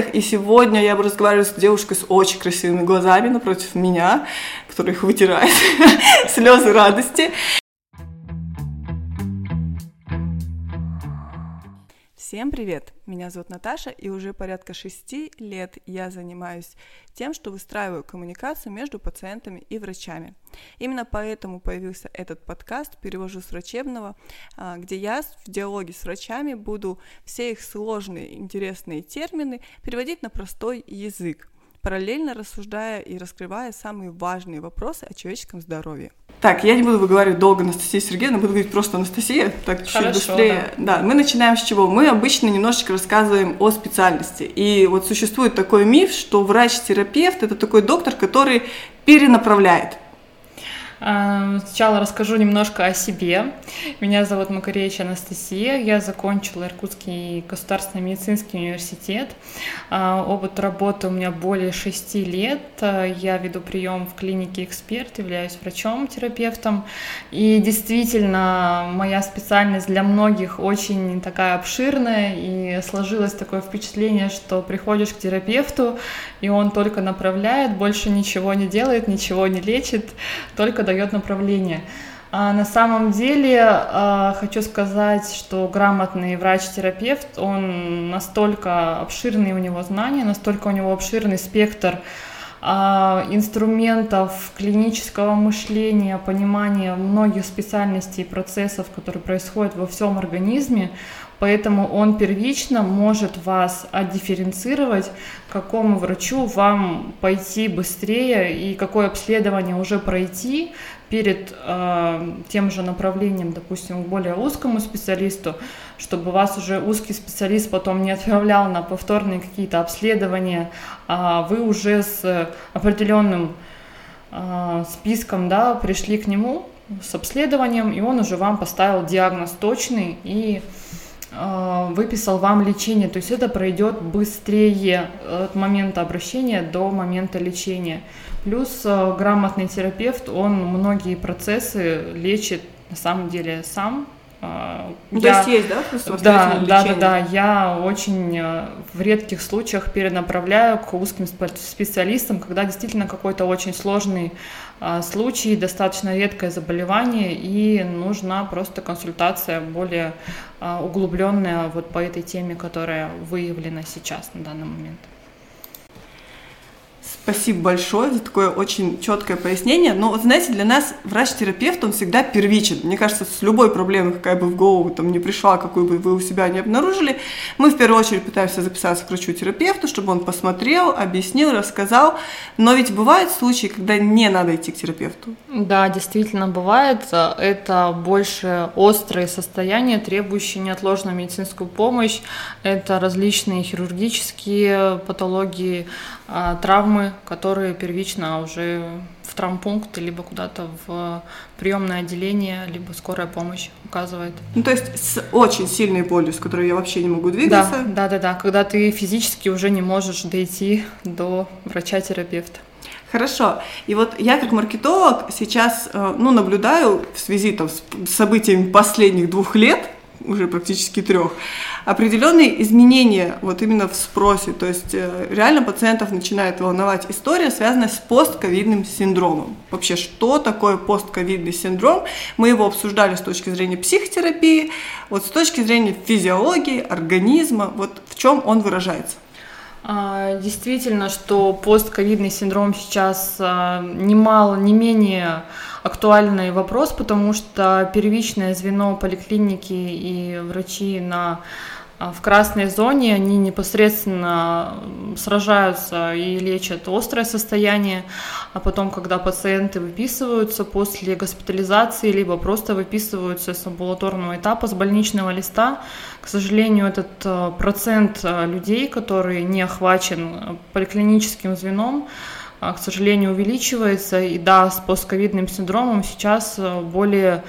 И сегодня я бы разговариваю с девушкой с очень красивыми глазами напротив меня, которая их вытирает слезы радости. Всем привет! Меня зовут Наташа, и уже порядка шести лет я занимаюсь тем, что выстраиваю коммуникацию между пациентами и врачами. Именно поэтому появился этот подкаст «Перевожу с врачебного», а, где я в диалоге с врачами буду все их сложные, интересные термины переводить на простой язык, параллельно рассуждая и раскрывая самые важные вопросы о человеческом здоровье. Так, я не буду выговаривать долго Анастасия Сергеевна, буду говорить просто Анастасия, так чуть Хорошо, быстрее. Да. да, мы начинаем с чего? Мы обычно немножечко рассказываем о специальности. И вот существует такой миф, что врач-терапевт – это такой доктор, который перенаправляет. Эм, сначала расскажу немножко о себе. Меня зовут Макаревич Анастасия. Я закончила Иркутский государственный медицинский университет. Э, опыт работы у меня более шести лет. Я веду прием в клинике «Эксперт», являюсь врачом-терапевтом. И действительно, моя специальность для многих очень такая обширная. И сложилось такое впечатление, что приходишь к терапевту, и он только направляет, больше ничего не делает, ничего не лечит, только дает направление. А на самом деле а, хочу сказать, что грамотный врач-терапевт, он настолько обширный у него знания, настолько у него обширный спектр а, инструментов клинического мышления, понимания многих специальностей и процессов, которые происходят во всем организме, Поэтому он первично может вас отдифференцировать, к какому врачу вам пойти быстрее и какое обследование уже пройти перед э, тем же направлением, допустим, к более узкому специалисту, чтобы вас уже узкий специалист потом не отправлял на повторные какие-то обследования, а вы уже с определенным э, списком да, пришли к нему с обследованием, и он уже вам поставил диагноз точный и выписал вам лечение, то есть это пройдет быстрее от момента обращения до момента лечения. Плюс э, грамотный терапевт, он многие процессы лечит на самом деле сам. Э, ну, я, то есть есть, да, да, да, да, да, я очень в редких случаях перенаправляю к узким специалистам, когда действительно какой-то очень сложный случай, достаточно редкое заболевание, и нужна просто консультация более а, углубленная вот по этой теме, которая выявлена сейчас на данный момент. Спасибо большое за такое очень четкое пояснение. Но, вот, знаете, для нас врач-терапевт, он всегда первичен. Мне кажется, с любой проблемой, какая бы в голову там не пришла, какую бы вы у себя не обнаружили, мы в первую очередь пытаемся записаться к врачу-терапевту, чтобы он посмотрел, объяснил, рассказал. Но ведь бывают случаи, когда не надо идти к терапевту. Да, действительно бывает. Это больше острые состояния, требующие неотложную медицинскую помощь. Это различные хирургические патологии, травмы, которые первично уже в травмпункт, либо куда-то в приемное отделение, либо скорая помощь указывает. Ну, то есть с очень сильной болью, с которой я вообще не могу двигаться? Да, да, да, да, когда ты физически уже не можешь дойти до врача-терапевта. Хорошо. И вот я как маркетолог сейчас э, ну, наблюдаю в связи там, с событиями последних двух лет, уже практически трех, определенные изменения вот именно в спросе. То есть э, реально пациентов начинает волновать история, связанная с постковидным синдромом. Вообще, что такое постковидный синдром? Мы его обсуждали с точки зрения психотерапии, вот с точки зрения физиологии, организма, вот в чем он выражается. А, действительно, что постковидный синдром сейчас а, немало, не менее актуальный вопрос, потому что первичное звено поликлиники и врачи на в красной зоне они непосредственно сражаются и лечат острое состояние, а потом, когда пациенты выписываются после госпитализации, либо просто выписываются с амбулаторного этапа, с больничного листа, к сожалению, этот а, процент а, людей, который не охвачен поликлиническим звеном, к сожалению, увеличивается. И да, с постковидным синдромом сейчас более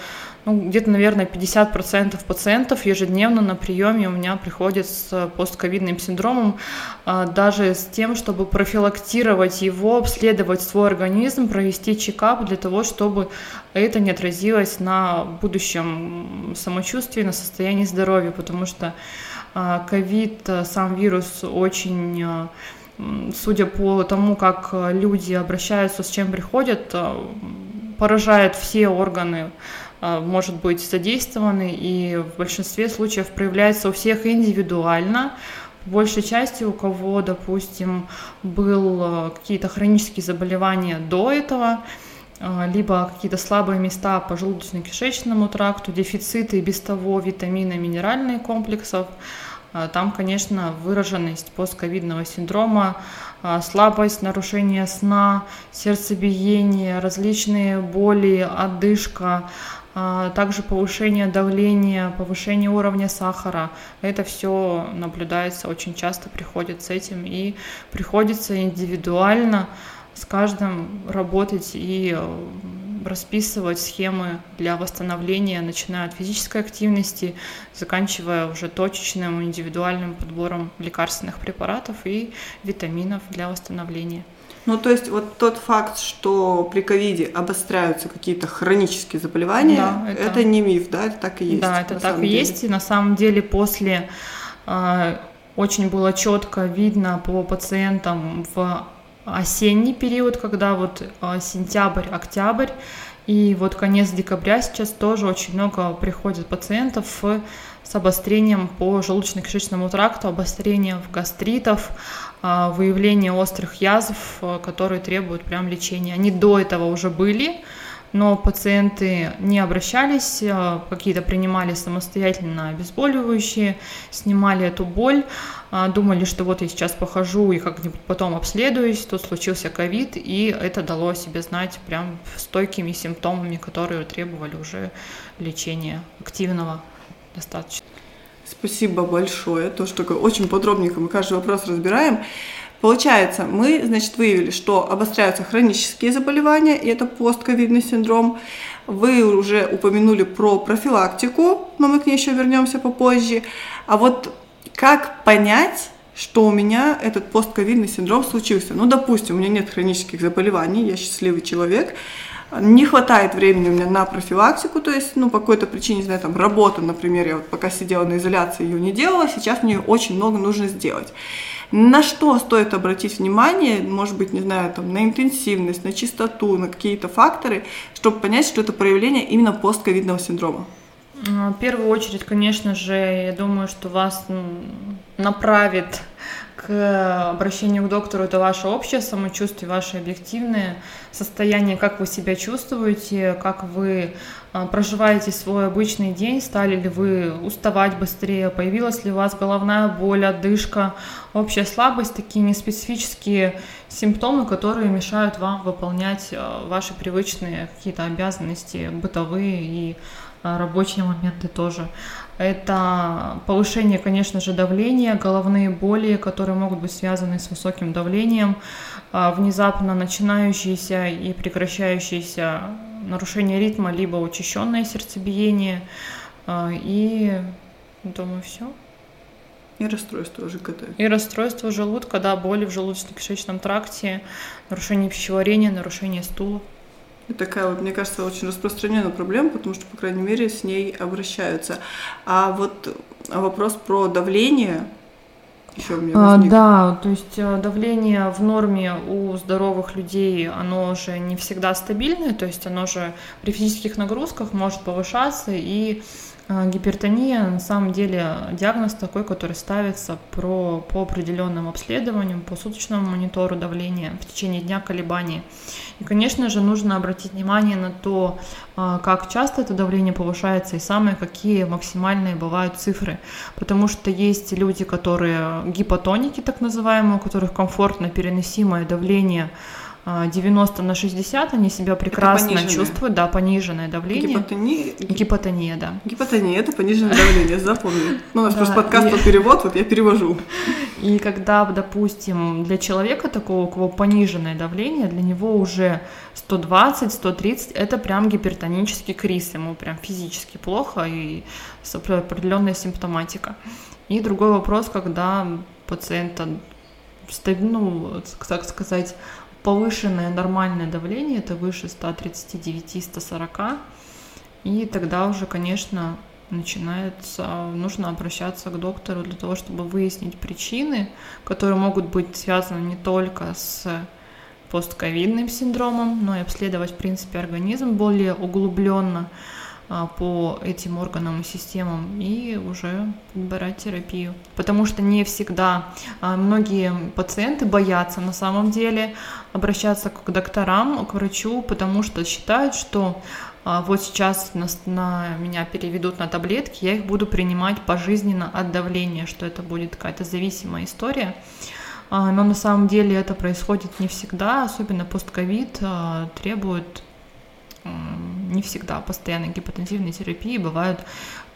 ну, где-то, наверное, 50% пациентов ежедневно на приеме у меня приходят с постковидным синдромом, а, даже с тем, чтобы профилактировать его, обследовать свой организм, провести чекап для того, чтобы это не отразилось на будущем самочувствии, на состоянии здоровья, потому что Ковид, сам вирус очень судя по тому, как люди обращаются, с чем приходят, поражает все органы, может быть задействованы, и в большинстве случаев проявляется у всех индивидуально. В большей части у кого, допустим, был какие-то хронические заболевания до этого, либо какие-то слабые места по желудочно-кишечному тракту, дефициты без того витамина, минеральных комплексов, там, конечно, выраженность постковидного синдрома, слабость, нарушение сна, сердцебиение, различные боли, одышка, также повышение давления, повышение уровня сахара. Это все наблюдается очень часто, приходит с этим и приходится индивидуально с каждым работать и расписывать схемы для восстановления, начиная от физической активности, заканчивая уже точечным индивидуальным подбором лекарственных препаратов и витаминов для восстановления. Ну, то есть вот тот факт, что при ковиде обостряются какие-то хронические заболевания, да, это... это не миф, да, это так и есть. Да, это так и деле. есть, и на самом деле после э, очень было четко видно по пациентам в осенний период, когда вот а, сентябрь, октябрь, и вот конец декабря сейчас тоже очень много приходит пациентов с обострением по желудочно-кишечному тракту, обострением гастритов, а, выявление острых язв, а, которые требуют прям лечения. Они до этого уже были, но пациенты не обращались, какие-то принимали самостоятельно обезболивающие, снимали эту боль, а, думали, что вот я сейчас похожу и как-нибудь потом обследуюсь, тут случился ковид, и это дало о себе знать прям стойкими симптомами, которые требовали уже лечения активного достаточно. Спасибо большое, то, что очень подробненько мы каждый вопрос разбираем. Получается, мы, значит, выявили, что обостряются хронические заболевания, и это постковидный синдром. Вы уже упомянули про профилактику, но мы к ней еще вернемся попозже. А вот как понять, что у меня этот постковидный синдром случился? Ну, допустим, у меня нет хронических заболеваний, я счастливый человек, не хватает времени у меня на профилактику, то есть, ну, по какой-то причине, не знаю, там, работа, например, я вот пока сидела на изоляции, ее не делала, сейчас мне очень много нужно сделать. На что стоит обратить внимание, может быть, не знаю, там, на интенсивность, на чистоту, на какие-то факторы, чтобы понять, что это проявление именно постковидного синдрома? В первую очередь, конечно же, я думаю, что вас направит к обращению к доктору, это ваше общее самочувствие, ваше объективное состояние, как вы себя чувствуете, как вы проживаете свой обычный день, стали ли вы уставать быстрее, появилась ли у вас головная боль, одышка, общая слабость, такие неспецифические симптомы, которые мешают вам выполнять а, ваши привычные какие-то обязанности бытовые и а, рабочие моменты тоже. Это повышение, конечно же, давления, головные боли, которые могут быть связаны с высоким давлением, а, внезапно начинающиеся и прекращающиеся нарушение ритма, либо учащенное сердцебиение. А, и, думаю, все. И расстройство ЖКТ. И расстройство желудка, да, боли в желудочно-кишечном тракте, нарушение пищеварения, нарушение стула. Это такая вот, мне кажется, очень распространенная проблема, потому что, по крайней мере, с ней обращаются. А вот вопрос про давление, еще у меня а, Да, то есть э, давление в норме у здоровых людей, оно же не всегда стабильное, то есть оно же при физических нагрузках может повышаться и гипертония на самом деле диагноз такой, который ставится про, по определенным обследованиям, по суточному монитору давления в течение дня колебаний. И, конечно же, нужно обратить внимание на то, а, как часто это давление повышается и самые какие максимальные бывают цифры. Потому что есть люди, которые гипотоники, так называемые, у которых комфортно переносимое давление 90 а, на 60, они себя прекрасно чувствуют, да, пониженное давление. Гипотония? Гипотония, да. Гипотония – это пониженное давление, запомни. Ну, у нас просто подкаст по перевод, вот я перевожу. И когда, допустим, для человека такого, у кого пониженное давление, для него уже 120-130 – это прям гипертонический криз, ему прям физически плохо и определенная симптоматика. И другой вопрос, когда пациента ну, так сказать, повышенное нормальное давление, это выше 139-140, и тогда уже, конечно, начинается, нужно обращаться к доктору для того, чтобы выяснить причины, которые могут быть связаны не только с постковидным синдромом, но и обследовать, в принципе, организм более углубленно по этим органам и системам и уже подбирать терапию. Потому что не всегда а, многие пациенты боятся на самом деле обращаться к докторам, к врачу, потому что считают, что а, вот сейчас на, на меня переведут на таблетки, я их буду принимать пожизненно от давления, что это будет какая-то зависимая история. Но на самом деле это происходит не всегда, особенно постковид требует не всегда постоянной гипотензивной терапии, бывают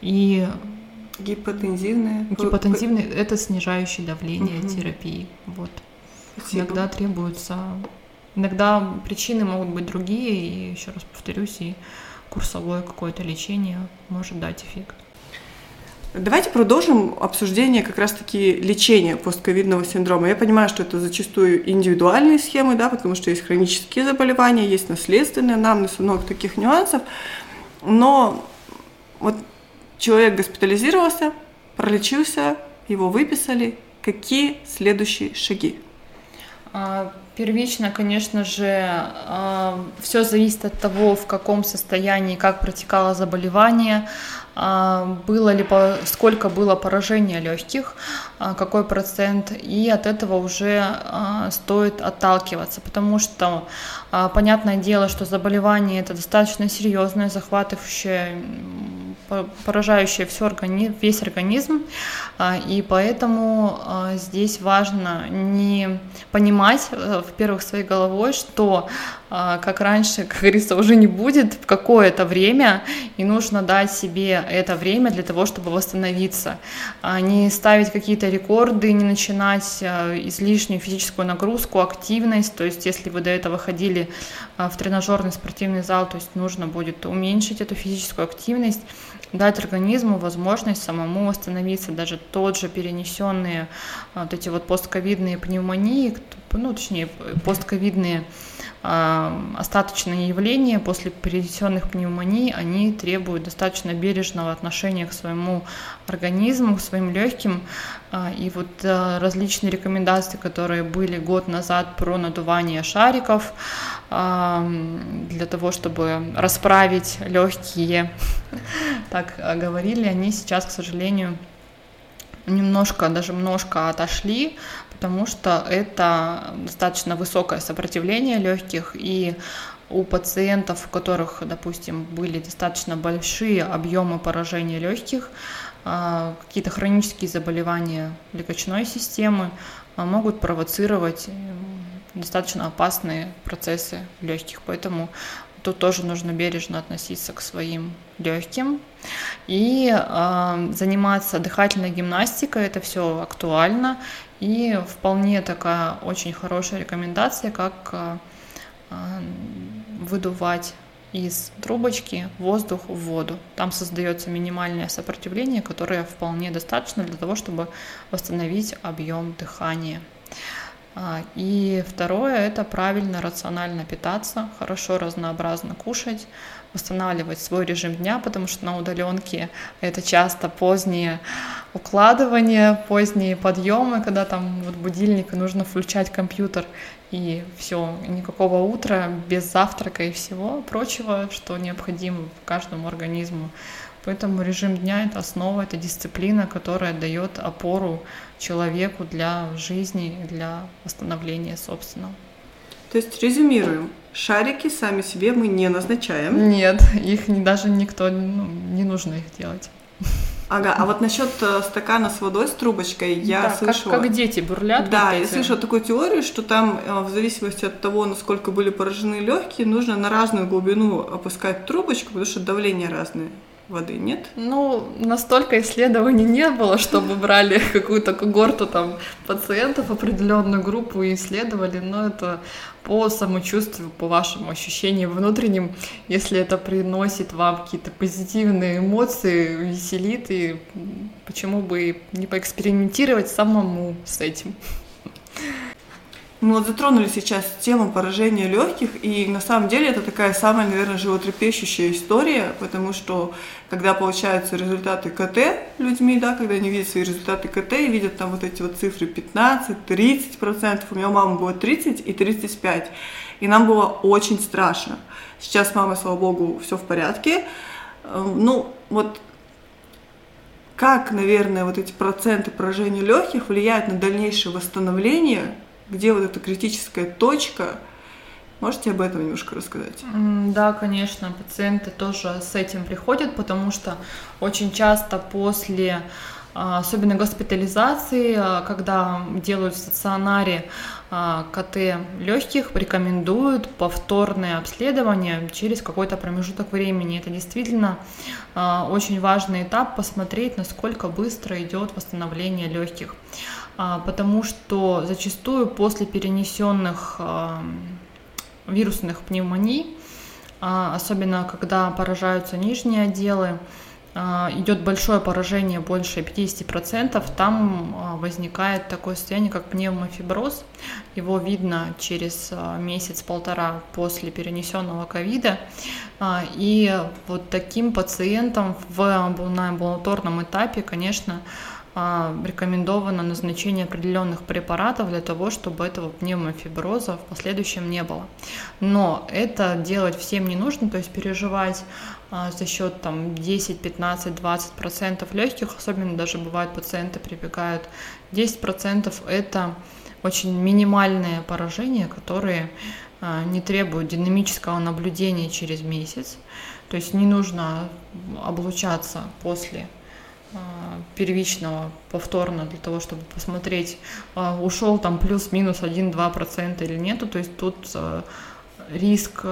и Гипотензивные? Гипотензивные – это снижающий давление угу. терапии. Вот. Спасибо. Иногда требуется... Иногда причины могут быть другие, и еще раз повторюсь, и курсовое какое-то лечение может дать эффект. Давайте продолжим обсуждение как раз-таки лечения постковидного синдрома. Я понимаю, что это зачастую индивидуальные схемы, да, потому что есть хронические заболевания, есть наследственные анамнез, много таких нюансов. Но вот человек госпитализировался, пролечился, его выписали. Какие следующие шаги? А, первично, конечно же, а, все зависит от того, в каком состоянии, как протекало заболевание, было ли, сколько было поражения легких, а, какой процент, и от этого уже а, стоит отталкиваться, потому что понятное дело, что заболевание это достаточно серьезное, захватывающее поражающее все органи весь организм, и поэтому здесь важно не понимать, э, во-первых, своей головой, что как раньше, как говорится, уже не будет в какое-то время, и нужно дать себе это время для того, чтобы восстановиться, а не ставить какие-то рекорды, не начинать а, излишнюю физическую нагрузку, активность, то есть если вы до этого ходили а, в тренажерный спортивный зал, то есть нужно будет уменьшить эту физическую активность, дать организму возможность самому восстановиться, даже тот же перенесенные вот эти вот постковидные пневмонии, ну, точнее, постковидные остаточные явления после перенесенных пневмоний, они требуют достаточно бережного отношения к своему организму, к своим легким. А, и вот э, различные рекомендации, которые были год назад про надувание шариков, для того, чтобы расправить легкие, так говорили, они сейчас, к сожалению, немножко, даже немножко отошли, потому что это достаточно высокое сопротивление легких, и у пациентов, у которых, допустим, были достаточно большие объемы поражения легких, а, какие-то хронические заболевания легочной системы а, могут провоцировать достаточно опасные процессы легких. Поэтому тут тоже нужно бережно относиться к своим легким и э, заниматься дыхательной гимнастикой. Это все актуально и вполне такая очень хорошая рекомендация, как э, выдувать из трубочки воздух в воду. Там создается минимальное сопротивление, которое вполне достаточно для того, чтобы восстановить объем дыхания. А, и второе – это правильно, рационально питаться, хорошо, разнообразно кушать, восстанавливать свой режим дня, потому что на удаленке это часто позднее укладывание, поздние подъемы, когда там вот будильник и нужно включать компьютер, и все, никакого утра без завтрака и всего прочего, что необходимо каждому организму. Поэтому режим дня – это основа, это дисциплина, которая дает опору человеку для жизни, для восстановления собственного. То есть резюмируем. Шарики сами себе мы не назначаем. Нет, их даже никто, ну, не нужно их делать. Ага, а вот насчет э, стакана с водой с трубочкой я да, слышала. Как, как дети бурлят. Да, вот я слышала такую теорию, что там э, в зависимости от того, насколько были поражены легкие, нужно на разную глубину опускать трубочку, потому что давление разное воды нет? Ну, настолько исследований не было, чтобы брали какую-то когорту там пациентов, определенную группу и исследовали, но это по самочувствию, по вашим ощущениям внутренним, если это приносит вам какие-то позитивные эмоции, веселит, и почему бы не поэкспериментировать самому с этим. Мы вот затронули сейчас тему поражения легких, и на самом деле это такая самая, наверное, животрепещущая история, потому что когда получаются результаты КТ людьми, да, когда они видят свои результаты КТ и видят там вот эти вот цифры 15-30%, у меня у мамы было 30 и 35, и нам было очень страшно. Сейчас мама, слава богу, все в порядке. Эм, ну, вот как, наверное, вот эти проценты поражения легких влияют на дальнейшее восстановление где вот эта критическая точка. Можете об этом немножко рассказать? Да, конечно, пациенты тоже с этим приходят, потому что очень часто после а, особенно госпитализации, а, когда делают в стационаре а, КТ легких, рекомендуют повторное обследование через какой-то промежуток времени. Это действительно очень важный этап посмотреть, насколько быстро идет восстановление легких. А, потому что зачастую после перенесенных а, вирусных пневмоний, а, особенно когда поражаются нижние отделы, идет большое поражение, больше 50%, там возникает такое состояние, как пневмофиброз. Его видно через месяц-полтора после перенесенного ковида. И вот таким пациентам в, на амбулаторном этапе, конечно, рекомендовано назначение определенных препаратов для того, чтобы этого пневмофиброза в последующем не было. Но это делать всем не нужно, то есть переживать а, за счет там 10, 15, 20 процентов легких, особенно даже бывают пациенты прибегают 10 процентов, это очень минимальные поражения, которые а, не требуют динамического наблюдения через месяц. То есть не нужно облучаться после а, первичного повторно для того, чтобы посмотреть, а, ушел там плюс-минус 1-2% или нету. То есть тут а, риск,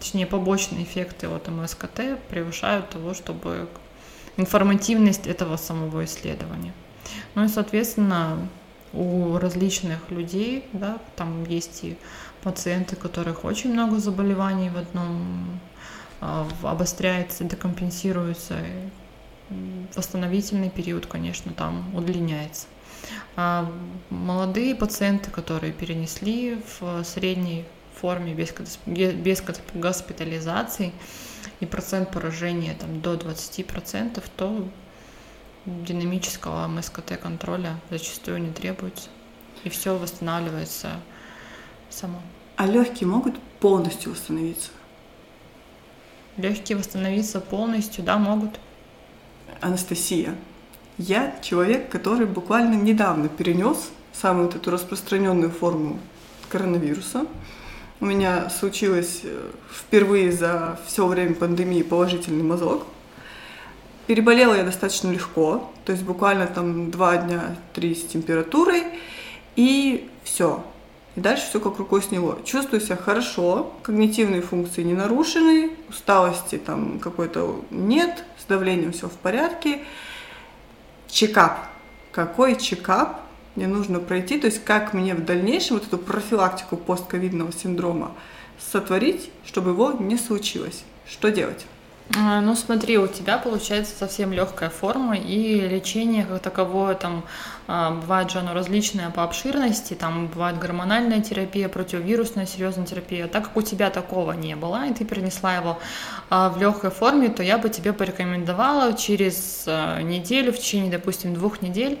точнее побочные эффекты от МСКТ превышают того, чтобы информативность этого самого исследования. Ну и, соответственно, у различных людей, да, там есть и пациенты, у которых очень много заболеваний в одном обостряется, декомпенсируется, восстановительный период, конечно, там удлиняется. А молодые пациенты, которые перенесли в средней форме без, без госпитализации и процент поражения там, до 20%, то динамического МСКТ контроля зачастую не требуется. И все восстанавливается само. А легкие могут полностью восстановиться? Легкие восстановиться полностью, да, могут. Анастасия. Я человек, который буквально недавно перенес самую вот эту распространенную форму коронавируса. У меня случилось э, впервые за все время пандемии положительный мазок. Переболела я достаточно легко, то есть буквально там два дня, три с температурой, и все. И дальше все как рукой сняло. Чувствую себя хорошо, когнитивные функции не нарушены, усталости там какой-то нет, с давлением все в порядке. Чекап. Какой чекап мне нужно пройти, то есть как мне в дальнейшем вот эту профилактику постковидного синдрома сотворить, чтобы его не случилось. Что делать? А, ну смотри, у тебя получается совсем легкая форма, и лечение как таковое там а, бывает же оно различное по обширности, там бывает гормональная терапия, противовирусная серьезная терапия. Так как у тебя такого не было, и ты перенесла его а, в легкой форме, то я бы тебе порекомендовала через неделю, в течение, допустим, двух недель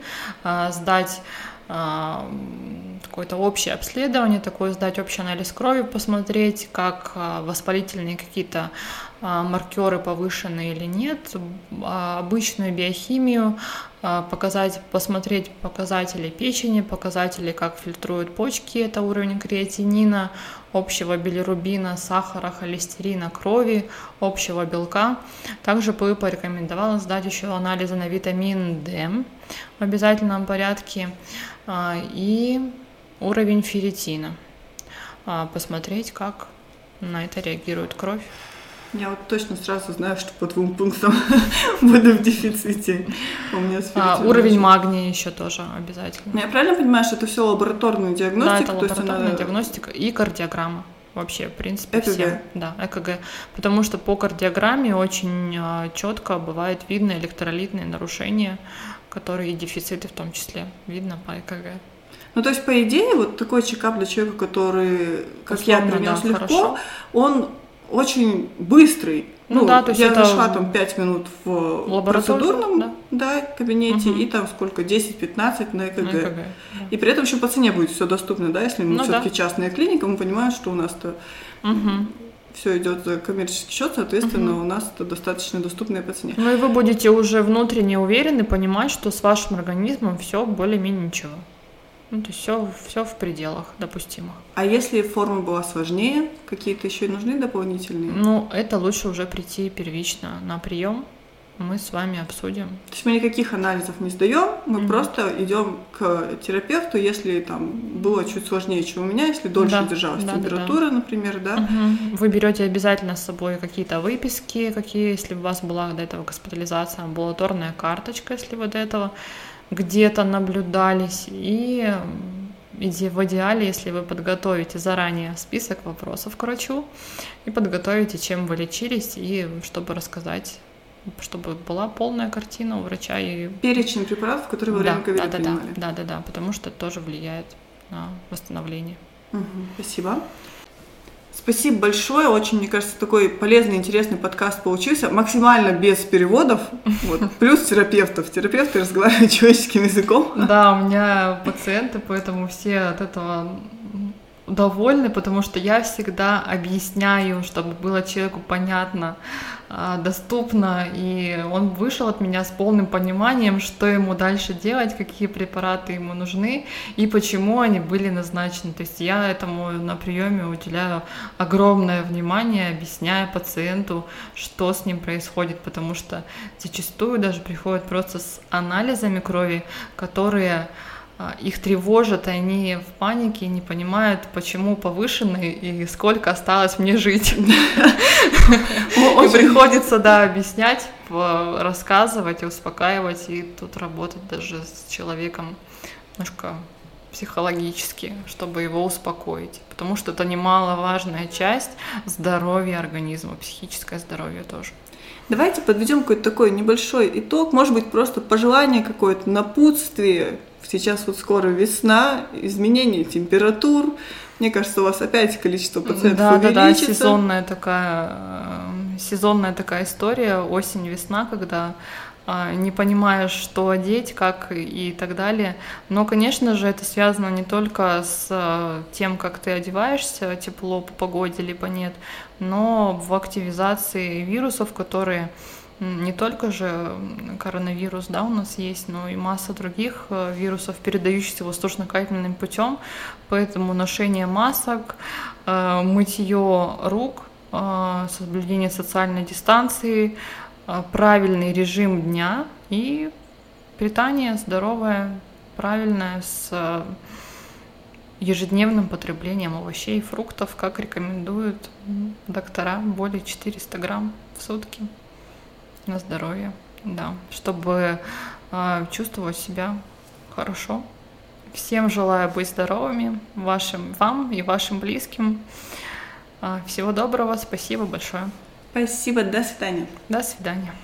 сдать какое-то общее обследование, такое сдать общий анализ крови, посмотреть, как воспалительные какие-то маркеры повышены или нет, а, обычную биохимию, а, показать, посмотреть показатели печени, показатели, как фильтруют почки, это уровень креатинина, общего билирубина, сахара, холестерина, крови, общего белка. Также бы порекомендовала сдать еще анализы на витамин D в обязательном порядке и уровень ферритина. Посмотреть, как на это реагирует кровь. Я вот точно сразу знаю, что по двум пунктам буду в дефиците. У меня а, уровень магния еще тоже обязательно. Но я правильно понимаю, что это все лабораторная диагностика? Да, это лабораторная она... диагностика и кардиограмма. Вообще, в принципе, ЭКГ. все. Да, ЭКГ. Потому что по кардиограмме очень а, четко бывает видно электролитные нарушения, которые и дефициты в том числе видно по ЭКГ. Ну, то есть, по идее, вот такой чекап для человека, который, как Условно, я принес да, легко, хорошо. он очень быстрый. Ну, ну да, то есть я это... зашла там 5 минут в процедурном да. Да, кабинете угу. и там сколько, 10-15 на ЭКГ. На ЭКГ да. И при этом еще по цене будет все доступно, да, если мы ну, все-таки да. частная клиника, мы понимаем, что у нас-то угу. все идет за коммерческий счет, соответственно, угу. у нас это достаточно доступное по цене. Ну и вы будете уже внутренне уверены, понимать, что с вашим организмом все более-менее ничего. Ну, то есть все, все в пределах допустимых. А если форма была сложнее, какие-то еще нужны дополнительные? Ну, это лучше уже прийти первично на прием. Мы с вами обсудим. То есть мы никаких анализов не сдаем, мы mm-hmm. просто идем к терапевту, если там было чуть сложнее, чем у меня, если дольше да, держалась да, температура, да, да. например, да. Угу. Вы берете обязательно с собой какие-то выписки, какие, если у вас была до этого госпитализация, амбулаторная карточка, если вы до этого где-то наблюдались. И в идеале, если вы подготовите заранее список вопросов к врачу и подготовите, чем вы лечились, и чтобы рассказать чтобы была полная картина у врача и перечень препаратов, которые во время ковида да, да, принимали. Да, да, да, потому что это тоже влияет на восстановление. Угу, спасибо. Спасибо большое. Очень, мне кажется, такой полезный, интересный подкаст получился. Максимально без переводов. Вот. Плюс терапевтов. Терапевты разговаривают человеческим языком. Да, у меня пациенты, поэтому все от этого довольны, потому что я всегда объясняю, чтобы было человеку понятно, а, доступно, и он вышел от меня с полным пониманием, что ему дальше делать, какие препараты ему нужны и почему они были назначены. То есть я этому на приеме уделяю огромное внимание, объясняя пациенту, что с ним происходит, потому что зачастую даже приходят просто с анализами крови, которые их тревожат, и они в панике, не понимают, почему повышенный и сколько осталось мне жить. И приходится, да, объяснять, рассказывать и успокаивать, и тут работать даже с человеком немножко психологически, чтобы его успокоить, потому что это немаловажная часть здоровья организма, психическое здоровье тоже. Давайте подведем какой-то такой небольшой итог, может быть, просто пожелание какое-то, напутствие Сейчас вот скоро весна, изменение температур. Мне кажется, у вас опять количество пациентов да, увеличится. Да, да, сезонная такая, э, сезонная такая история, осень-весна, когда не понимаешь, что одеть, как и так далее. Но, конечно же, это связано не только с э, тем, как ты одеваешься, тепло по погоде либо нет, но в активизации вирусов, которые не только же коронавирус, да, у нас есть, но и масса других э, вирусов, передающихся воздушно-капельным путем, поэтому ношение масок, мытье рук, соблюдение социальной дистанции, правильный режим дня и питание здоровое, правильное, с ежедневным потреблением овощей и фруктов, как рекомендуют доктора, более 400 грамм в сутки на здоровье, да, чтобы э, чувствовать себя хорошо. Всем желаю быть здоровыми, вашим, вам и вашим близким. Э, всего доброго, спасибо большое. Спасибо, до свидания. До свидания.